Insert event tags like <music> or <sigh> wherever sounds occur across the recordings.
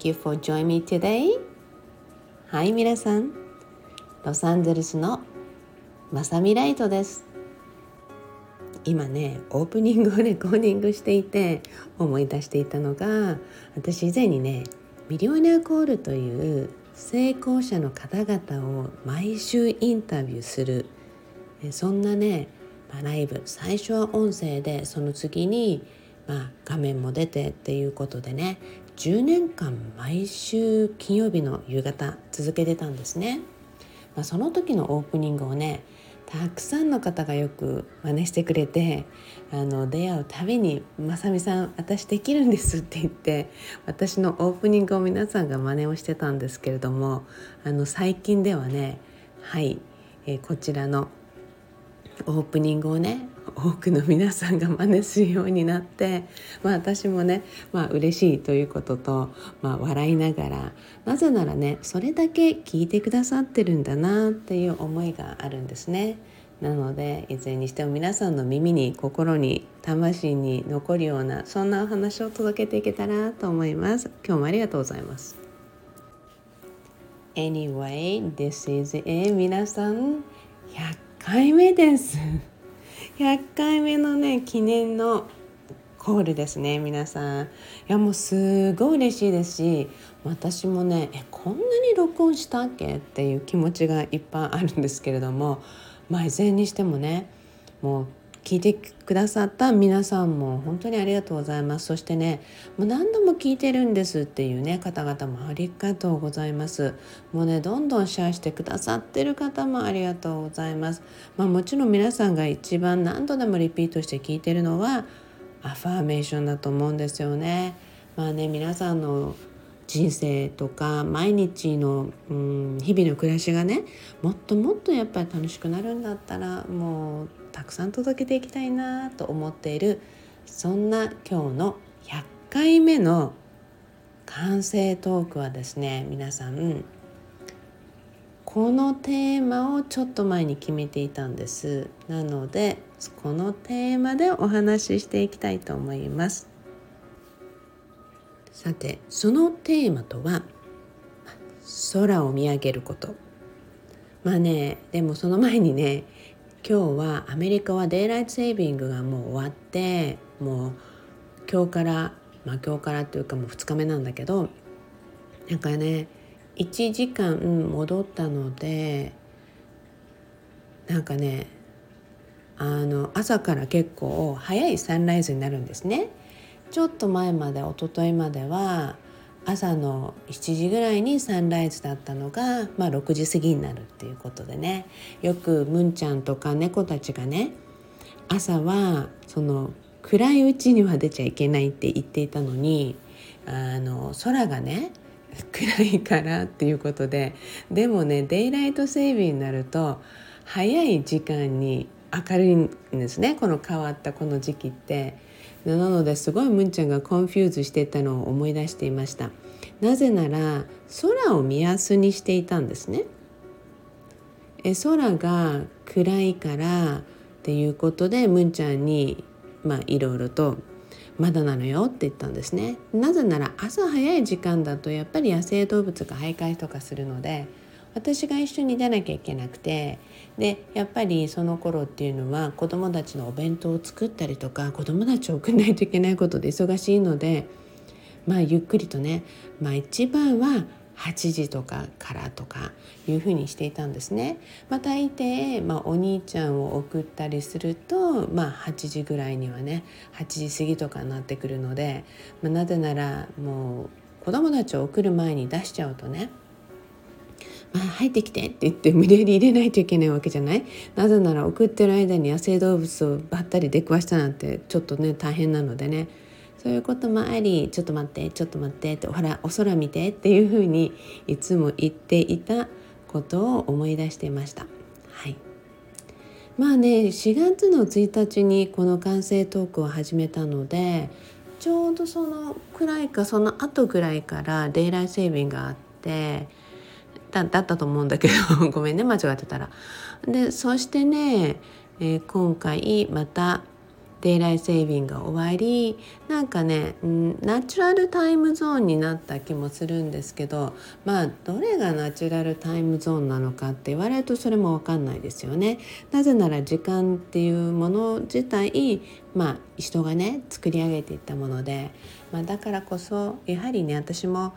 Thank you for joining me today. はい皆さんロサンゼルスのまさみライトです今ねオープニングをレコーディングしていて思い出していたのが私以前にねミリオネアコールという成功者の方々を毎週インタビューするそんなね、ま、ライブ最初は音声でその次に、まあ、画面も出てっていうことでね10年間毎週金曜日の夕方続けてたんですね。まあ、その時のオープニングをねたくさんの方がよく真似してくれてあの出会うたびに「まさみさん私できるんです」って言って私のオープニングを皆さんが真似をしてたんですけれどもあの最近ではねはい、えー、こちらのオープニングをね多くの皆さんが真似するようになって、まあ、私もね、まあ嬉しいということと、まあ、笑いながらなぜならねそれだけ聞いてくださってるんだなっていう思いがあるんですね。なのでいずれにしても皆さんの耳に心に魂に残るようなそんなお話を届けていけたらと思います。今日もありがとうございます。Anyway, this is it. 皆さん100回目です。100回目のね記念のコールですね皆さん。いやもうすごい嬉しいですし私もねえこんなに録音したっけ？っていう気持ちがいっぱいあるんですけれどもまあいずれにしてもねもう聞いてくださった皆さんも本当にありがとうございます。そしてねもう何度も聞いてるんですっていうね方々もありがとうございます。もうねどんどんシェアしてくださってる方もありがとうございます。まあもちろん皆さんが一番何度でもリピートして聞いてるのはアファーメーションだと思うんですよね。まあね皆さんの人生とか毎日の、うん、日々の暮らしがねもっともっとやっぱり楽しくなるんだったらもうたくさん届けていきたいなと思っているそんな今日の100回目の完成トークはですね皆さんこのテーマをちょっと前に決めていたんです。なのでこのテーマでお話ししていきたいと思います。さてそのテーマとは空を見上げること。まあねでもその前にね今日はアメリカはデイライトセービングがもう終わってもう今日からまあ今日からというかもう2日目なんだけどなんかね1時間戻ったのでなんかねあの朝から結構早いサンライズになるんですね。ちょっと前まで一昨日までは朝の7時ぐらいにサンライズだったのが、まあ、6時過ぎになるっていうことでね。よくムンちゃんとか猫たちがね朝はその暗いうちには出ちゃいけないって言っていたのにあの空がね暗いからっていうことででもね daylight saving になると早い時間に明るいんですねこの変わったこの時期って。なのですごいむんちゃんがコンフューズしてたのを思い出していました。なぜなら空を目安にしていたんですね。え空が暗いからっていうことでむんちゃんにまあいろいろとまだなのよって言ったんですね。なぜなら朝早い時間だとやっぱり野生動物が徘徊とかするので私が一緒に出なきゃいけなくてでやっぱりその頃っていうのは子どもたちのお弁当を作ったりとか子どもたちを送らないといけないことで忙しいのでまあゆっくりとね、まあ、一番は8時とかからとかいうふうにしていたんですね。まあ、大抵、まあ、お兄ちゃんを送ったりすると、まあ、8時ぐらいにはね8時過ぎとかになってくるので、まあ、なぜならもう子どもたちを送る前に出しちゃうとねあ入ってきてって言って無理やり入れないといけないわけじゃない？なぜなら送ってる間に野生動物をばったり出くわしたなんてちょっとね大変なのでね。そういうこともありちょっと待ってちょっと待ってってほらお空見てっていうふうにいつも言っていたことを思い出していました。はい。まあね4月の1日にこの完成トークを始めたのでちょうどそのくらいかその後ぐらいからデイライセービングがあってだだったと思うんだけど <laughs> ごめんね間違ってたら。でそしてね、えー、今回またデイライセービングが終わりなんかねナチュラルタイムゾーンになった気もするんですけどまあどれがナチュラルタイムゾーンなのかって言われるとそれも分かんないですよね。なぜなら時間っていうもの自体まあ人がね作り上げていったもので、まあ、だからこそやはりね私も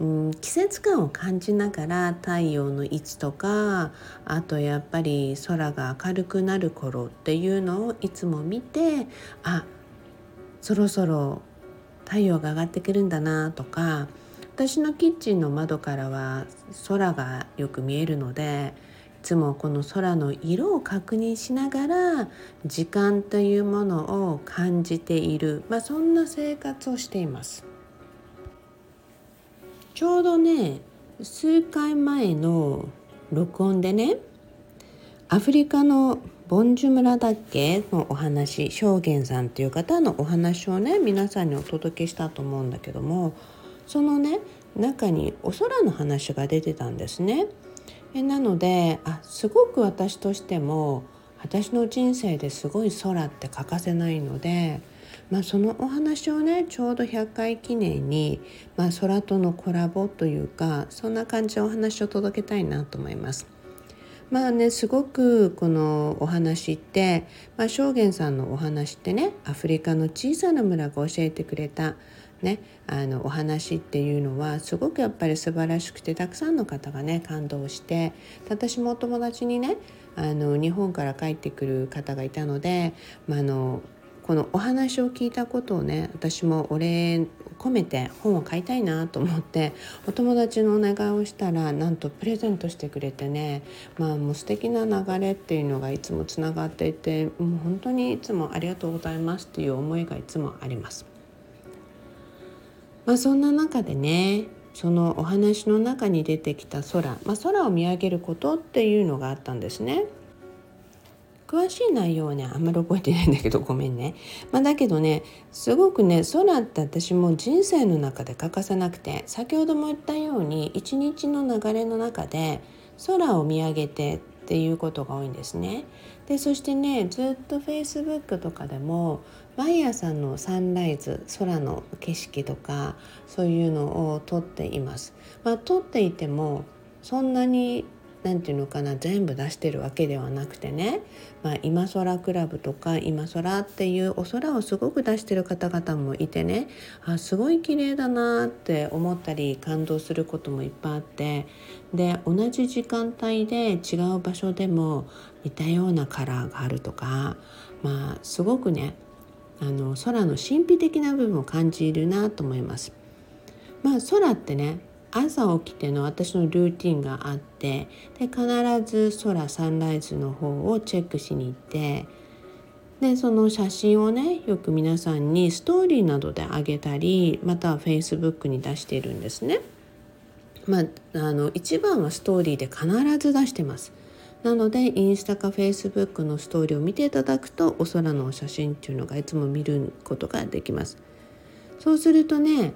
うん、季節感を感じながら太陽の位置とかあとやっぱり空が明るくなる頃っていうのをいつも見てあそろそろ太陽が上がってくるんだなとか私のキッチンの窓からは空がよく見えるのでいつもこの空の色を確認しながら時間というものを感じている、まあ、そんな生活をしています。ちょうどね数回前の録音でねアフリカのボンジュ村だっけのお話証言さんっていう方のお話をね皆さんにお届けしたと思うんだけどもそのね中にお空の話が出てたんですね。えなのであすごく私としても私の人生ですごい空って欠かせないのでまあ、そのお話をねちょうど100回記念に、まあ、空とのコラボというかそんな感じでお話を届けたいなと思います。まあねすごくこのお話って、まあ、証言さんのお話ってねアフリカの小さな村が教えてくれた、ね、あのお話っていうのはすごくやっぱり素晴らしくてたくさんの方がね感動して私もお友達にねあの日本から帰ってくる方がいたので、まあ、あのこのお話を聞いたことをね私もお礼込めて本を買いたいなと思ってお友達のお願いをしたらなんとプレゼントしてくれてねまあもう素敵な流れっていうのがいつもつながっていてもう本当にいつもありがとうございますっていう思いがいつもあります。まあ、そんな中でねそのお話の中に出てきた空、まあ、空を見上げることっていうのがあったんですね。詳しい内容はねあんまり覚えてないんだけどごめんね、まあ、だけどねすごくね空って私も人生の中で欠かせなくて先ほども言ったように一日の流れの中で空を見上げてっていうことが多いんですね。でそしてねずっと Facebook とかでも毎朝のサンライズ空の景色とかそういうのを撮っています。まあ、撮っていてもそんなに何て言うのかな全部出してるわけではなくてね、まあ、今空クラブとか今空っていうお空をすごく出してる方々もいてね。あすごい綺麗だなって思ったり感動することもいっぱいあって。で同じ時間帯で違う場所でも似たようなカラーがあるとか。まあすごくねあの空の神秘的な部分を感じるなと思います。まあ空ってね朝起きての私のルーティンがあってで必ず空サンライズの方をチェックしに行ってでその写真をねよく皆さんにストーリーなどであげたりまたは Facebook に出しているんですね。まあ、あの一番はストーリーで必ず出してます。なのでインスタかフェイスブックのストーリーを見ていただくとお空の写真っていうのがいつも見ることができます。そうするとね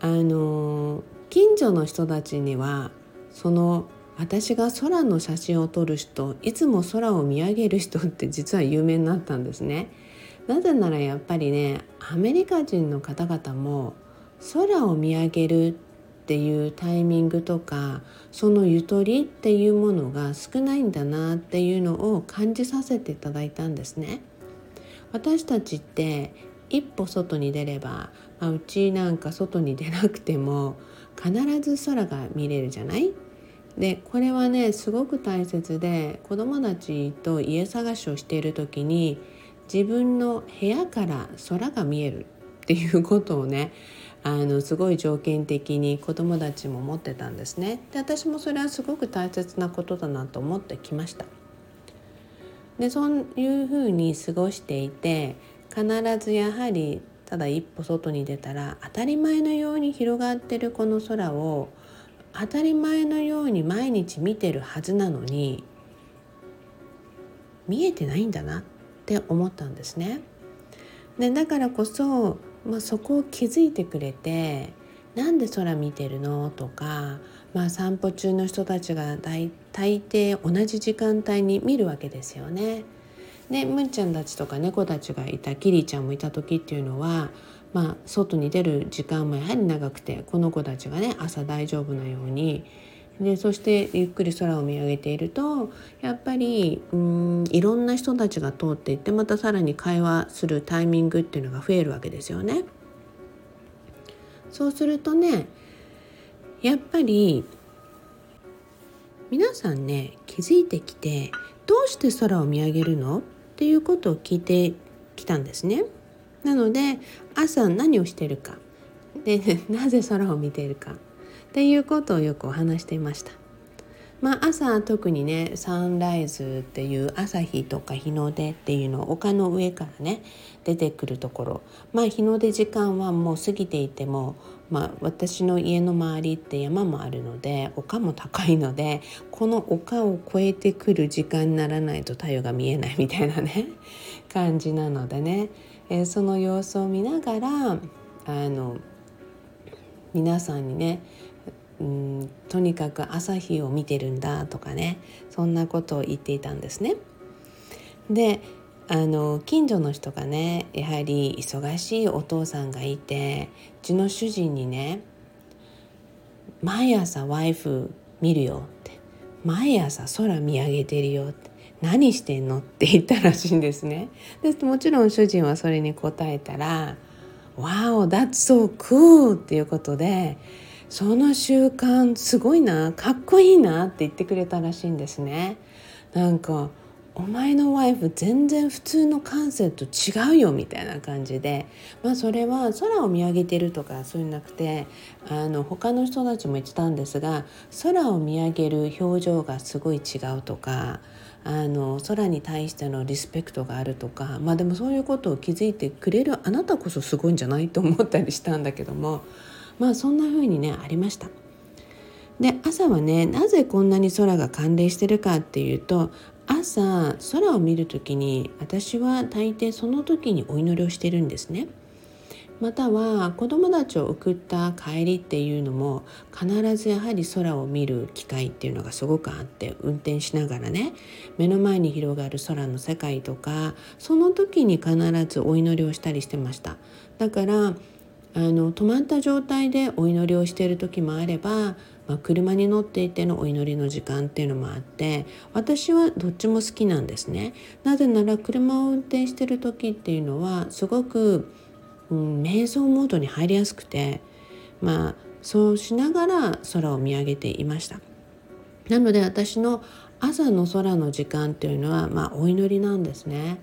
あの近所の人たちにはその私が空の写真を撮る人いつも空を見上げる人って <laughs> 実は有名になったんですね。なぜならやっぱりねアメリカ人の方々も空を見上げるっていうタイミングとかそのゆとりっていうものが少ないんだなっていうのを感じさせていただいたんですね。私たちって一歩外に出れば、まあ、うちなんか外に出なくても必ず空が見れるじゃない？でこれはねすごく大切で子どもたちと家探しをしている時に自分の部屋から空が見えるっていうことをねあのすごい条件的に子どもたちも持ってたんですね。で私もそれはすごく大切なことだなと思ってきました。でそういうふうに過ごしていて必ずやはりただ一歩外に出たら当たり前のように広がってるこの空を当たり前のように毎日見てるはずなのに見えてないんだなって思ったんですね。でだからこそ、まあ、そこを気づいてくれて「なんで空見てるの?」とか、まあ、散歩中の人たちが大大抵同じ時間帯に見るわけですよね。でむっちゃんたちとか猫たちがいたキリちゃんもいた時っていうのはまあ外に出る時間もやはり長くてこの子たちがね朝大丈夫なようにでそしてゆっくり空を見上げているとやっぱりうんいろんな人たちが通っていってまたさらに会話するタイミングっていうのが増えるわけですよね。そうするとねやっぱり皆さんね気づいてきてどうして空を見上げるの？っていうことを聞いてきたんですね。なので朝何をしてるかで <laughs> なぜ空を見ているかっていうことをよくお話していました。まあ、朝特にねサンライズっていう朝日とか日の出っていうのを丘の上からね出てくるところまあ日の出時間はもう過ぎていても、まあ、私の家の周りって山もあるので丘も高いのでこの丘を越えてくる時間にならないと太陽が見えないみたいなね <laughs> 感じなのでね、えー、その様子を見ながらあの皆さんにねうんとにかく朝日を見てるんだとかねそんなことを言っていたんですね。であの近所の人がねやはり忙しいお父さんがいてうちの主人にね「毎朝ワイフ見るよ」って「毎朝空見上げてるよ」って「何してんの?」って言ったらしいんですね。でもちろん主人はそれに答えたら「Wow that's so cool」っていうことでその習慣すごいなかっこいいなって言ってくれたらしいんですねなんかお前のワイフ全然普通の感性と違うよみたいな感じでまあそれは空を見上げてるとかそういうんなくてあの他の人たちも言ってたんですが空を見上げる表情がすごい違うとかあの空に対してのリスペクトがあるとかまあでもそういうことを気づいてくれるあなたこそすごいんじゃないと思ったりしたんだけどもまあそんな風にねありました。で朝はねなぜこんなに空が関連してるかっていうと朝空を見る時に私は大抵その時にお祈りをしてるんですね。または子供たちを送った帰りっていうのも必ずやはり空を見る機会っていうのがすごくあって運転しながらね目の前に広がる空の世界とかその時に必ずお祈りをしたりしてましただからあの止まった状態でお祈りをしている時もあれば、まあ、車に乗っていてのお祈りの時間っていうのもあって私はどっちも好きなんですね。なぜなら車を運転してる時っていうのはすごく、うん、瞑想モードに入りやすくてまあそうしながら空を見上げていました。なので私の朝の空の時間っていうのは、まあ、お祈りなんですね。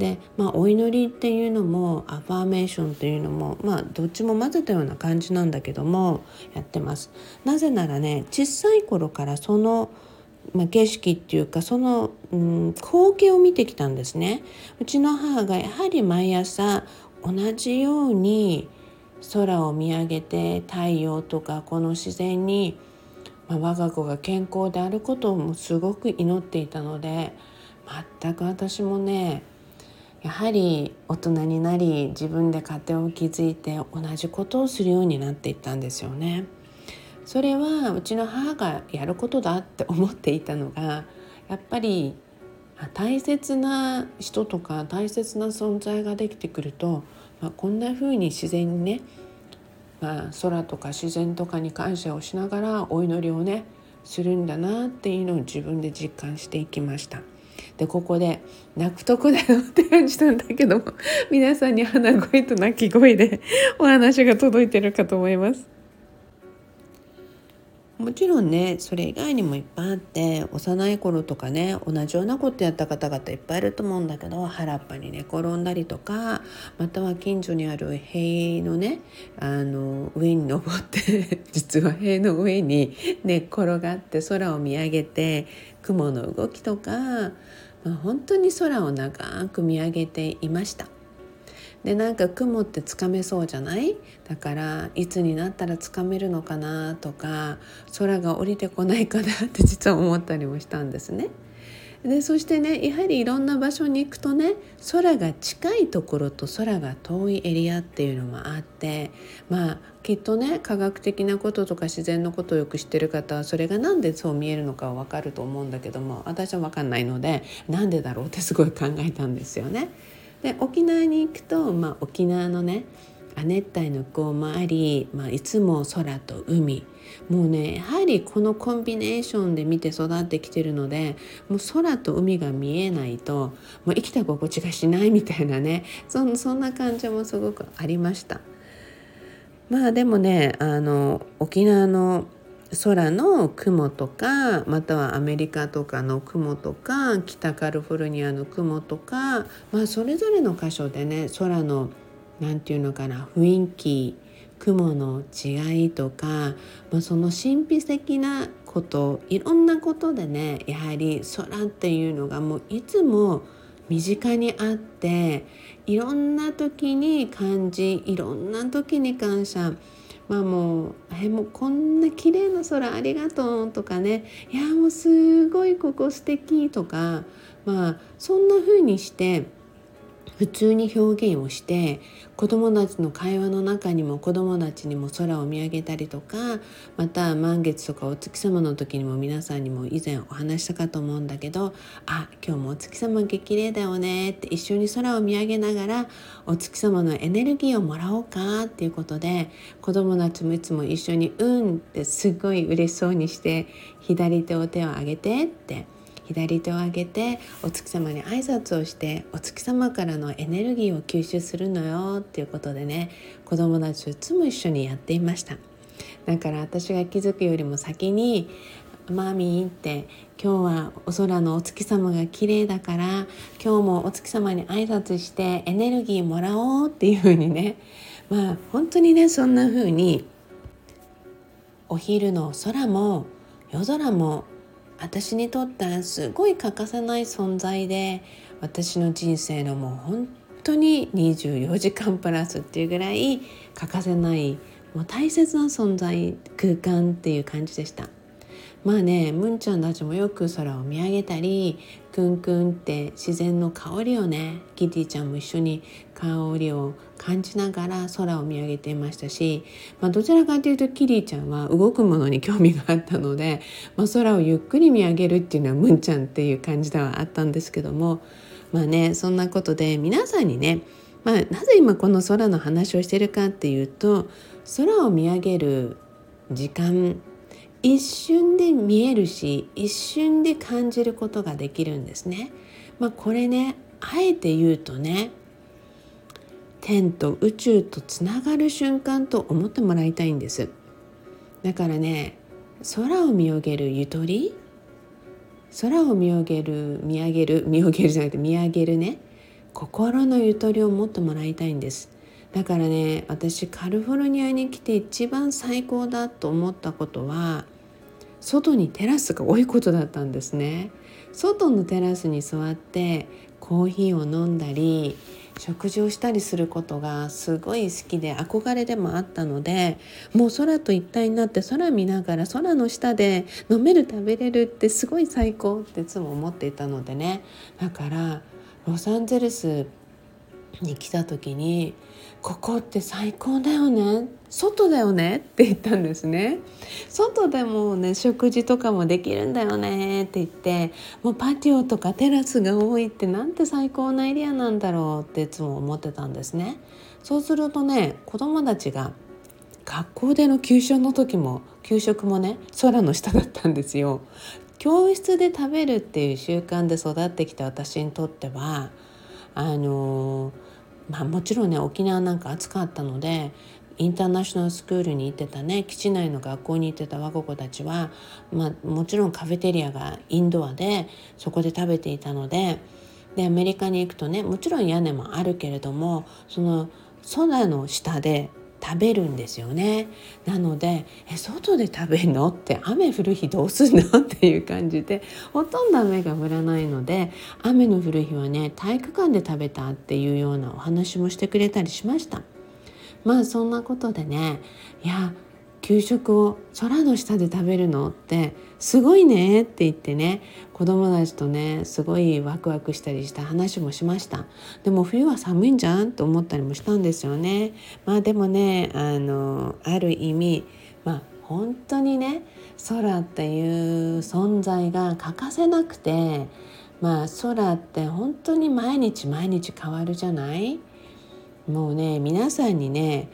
で、まあ、お祈りっていうのもアファーメーションっていうのも、まあ、どっちも混ぜたような感じなんだけどもやってます。なぜならね小さい頃からそのまあ、景色っていうかその、うん、光景を見てきたんですね。うちの母がやはり毎朝同じように空を見上げて太陽とかこの自然に、まあ、我が子が健康であることもすごく祈っていたので全く私もねやはり大人になり自分で家庭を築いて同じことをするようになっていったんですよね。それはうちの母がやることだって思っていたのがやっぱり大切な人とか大切な存在ができてくると、まあ、こんな風に自然にね、まあ、空とか自然とかに感謝をしながらお祈りをねするんだなっていうのを自分で実感していきました。でここで泣くとこだよって感じたんだけども <laughs> 皆さんに鼻声と泣き声で <laughs> お話が届いてるかと思います。もちろんねそれ以外にもいっぱいあって幼い頃とかね同じようなことやった方々いっぱいいると思うんだけど原っぱに寝転んだりとかまたは近所にある塀のねあの上に登って <laughs> 実は塀の上に寝っ転がって空を見上げて雲の動きとかまあ、本当に空を長く見上げていましたでなんか雲ってつかめそうじゃない？だからいつになったらつかめるのかなとか空が降りてこないかなって実は思ったりもしたんですね。でそしてねやはりいろんな場所に行くとね空が近いところと空が遠いエリアっていうのもあってまあきっとね科学的なこととか自然のことをよく知ってる方はそれが何でそう見えるのかは分かると思うんだけども私は分かんないのでなんでだろうってすごい考えたんですよね。で沖縄に行くと、まあ、沖縄のね亜熱帯の気候もあり、まあ、いつも空と海もうねやはりこのコンビネーションで見て育ってきてるのでもう空と海が見えないともう生きた心地がしないみたいなねそそんな感じもすごくありました。まあでもねあの沖縄の空の雲とかまたはアメリカとかの雲とか北カリフォルニアの雲とか、まあ、それぞれの箇所でね空の何て言うのかな雰囲気雲の違いとか、まあ、その神秘的なこといろんなことでねやはり空っていうのがもういつも身近にあっていろんな時に感じいろんな時に感謝。まあもう「えもうこんな綺麗な空ありがとう」とかね「いやもうすごいここ素敵とかまあそんな風にして普通に表現をして子どもたちの会話の中にも子どもたちにも空を見上げたりとかまた満月とかお月様の時にも皆さんにも以前お話したかと思うんだけど「あ今日もお月様が綺麗だよね」って一緒に空を見上げながらお月様のエネルギーをもらおうかっていうことで子どもたちもいつも一緒に「うん」ってすごい嬉しそうにして左手を手を上げてって。左手を上げてお月様に挨拶をしてお月様からのエネルギーを吸収するのよっていうことでね子供たちといつも一緒にやっていました。だから私が気づくよりも先にマミーって今日はお空のお月様が綺麗だから今日もお月様に挨拶してエネルギーもらおうっていう風にねまあ本当にねそんな風にお昼の空も夜空も私にとってはすごい欠かせない存在で私の人生のもう本当に24時間プラスっていうぐらい欠かせないもう大切な存在空間っていう感じでした。まあねむんちゃんたちもよく空を見上げたりクンクンって自然の香りをねキティちゃんも一緒に香りを感じながら空を見上げていましたし、まあ、どちらかというとキティちゃんは動くものに興味があったので、まあ、空をゆっくり見上げるっていうのはむんちゃんっていう感じではあったんですけどもまあねそんなことで皆さんにねまあ、なぜ今この空の話をしてるかっていうと空を見上げる時間一瞬で見えるし一瞬で感じることができるんですね。まあ、これねあえて言うとね天と宇宙とつながる瞬間と思ってもらいたいんです。だからね空を見上げるゆとり空を見上げる見上げる <laughs> 見上げるじゃなくて見上げるね心のゆとりを持ってもらいたいんです。だからね私カリフォルニアに来て一番最高だと思ったことは外にテラスが多いことだったんですね。外のテラスに座ってコーヒーを飲んだり食事をしたりすることがすごい好きで憧れでもあったのでもう空と一体になって空見ながら空の下で飲める食べれるってすごい最高っていつも思っていたのでね。だからロサンゼルスに来た時にここって最高だよね。外だよねって言ったんですね。外でもね食事とかもできるんだよね。って言ってもうパティオとかテラスが多いってなんて最高なエリアなんだろうっていつも思ってたんですね。そうするとね子供たちが学校での給食の時も給食もね空の下だったんですよ。教室で食べるっていう習慣で育ってきた私にとってはあのまあ、もちろんね沖縄なんか暑かったのでインターナショナルスクールに行ってたね基地内の学校に行ってた我が子たちは、まあ、もちろんカフェテリアがインドアでそこで食べていたのででアメリカに行くとねもちろん屋根もあるけれどもその空の下で食べるんですよね。なのでえ外で食べるの？って雨降る日どうすんの？っていう感じでほとんど雨が降らないので雨の降る日はね体育館で食べたっていうようなお話もしてくれたりしました。まあそんなことでねいや給食を空の下で食べるのってすごいねって言ってね子供たちとねすごいワクワクしたりした話もしました。でも冬は寒いんじゃん？と思ったりもしたんですよね。まあでもねあのある意味まあ本当にね空っていう存在が欠かせなくてまあ空って本当に毎日毎日変わるじゃない？もうね皆さんにね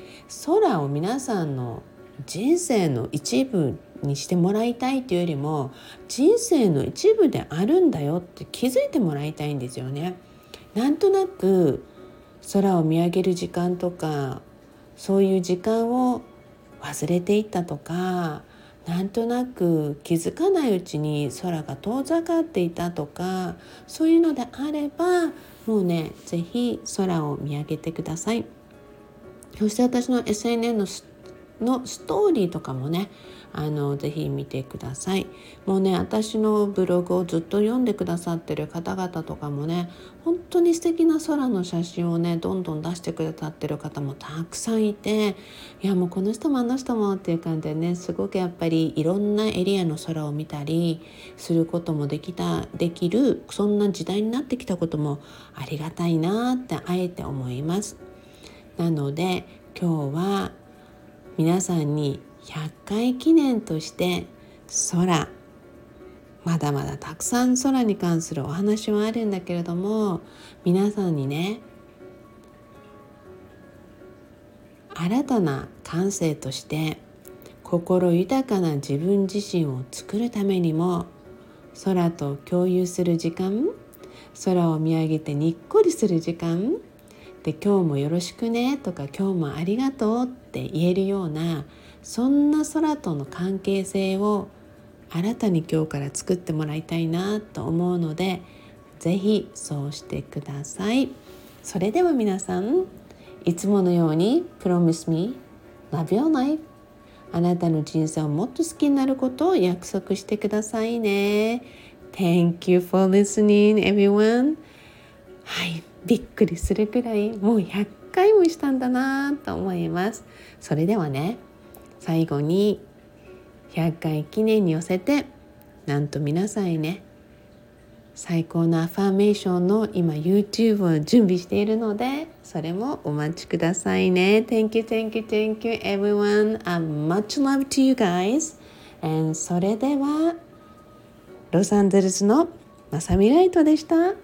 空を皆さんの人生の一部にしてもらいたいというよりも人生の一部であるんだよって気づいてもらいたいんですよね。なんとなく空を見上げる時間とかそういう時間を忘れていったとかなんとなく気づかないうちに空が遠ざかっていたとかそういうのであればもうね是非空を見上げてください。そして私の SNS のストーリーとかもねあのぜひ見てくださいもうね私のブログをずっと読んでくださってる方々とかもね本当に素敵な空の写真をねどんどん出してくださってる方もたくさんいていやもうこの人もあの人もっていう感じでねすごくやっぱりいろんなエリアの空を見たりすることもできたできるそんな時代になってきたこともありがたいなってあえて思います。なので今日は皆さんに100回記念として空まだまだたくさん空に関するお話はあるんだけれども皆さんにね新たな感性として心豊かな自分自身を作るためにも空と共有する時間空を見上げてにっこりする時間で今日もよろしくねとか今日もありがとうって言えるようなそんな空との関係性を新たに今日から作ってもらいたいなと思うので是非そうしてください。それでは皆さんいつものように Promise me Love your life あなたの人生をもっと好きになることを約束してくださいね。Thank you for listening everyone はい。びっくりするくらいもう100回もしたんだなと思います。それではね最後に100回記念に寄せてなんと皆さんへね最高のアファーメーションの今 YouTube を準備しているのでそれもお待ちくださいね。Thank you, thank you, thank you everyone. And much love to you guys. And それではロサンゼルスのまさみライトでした。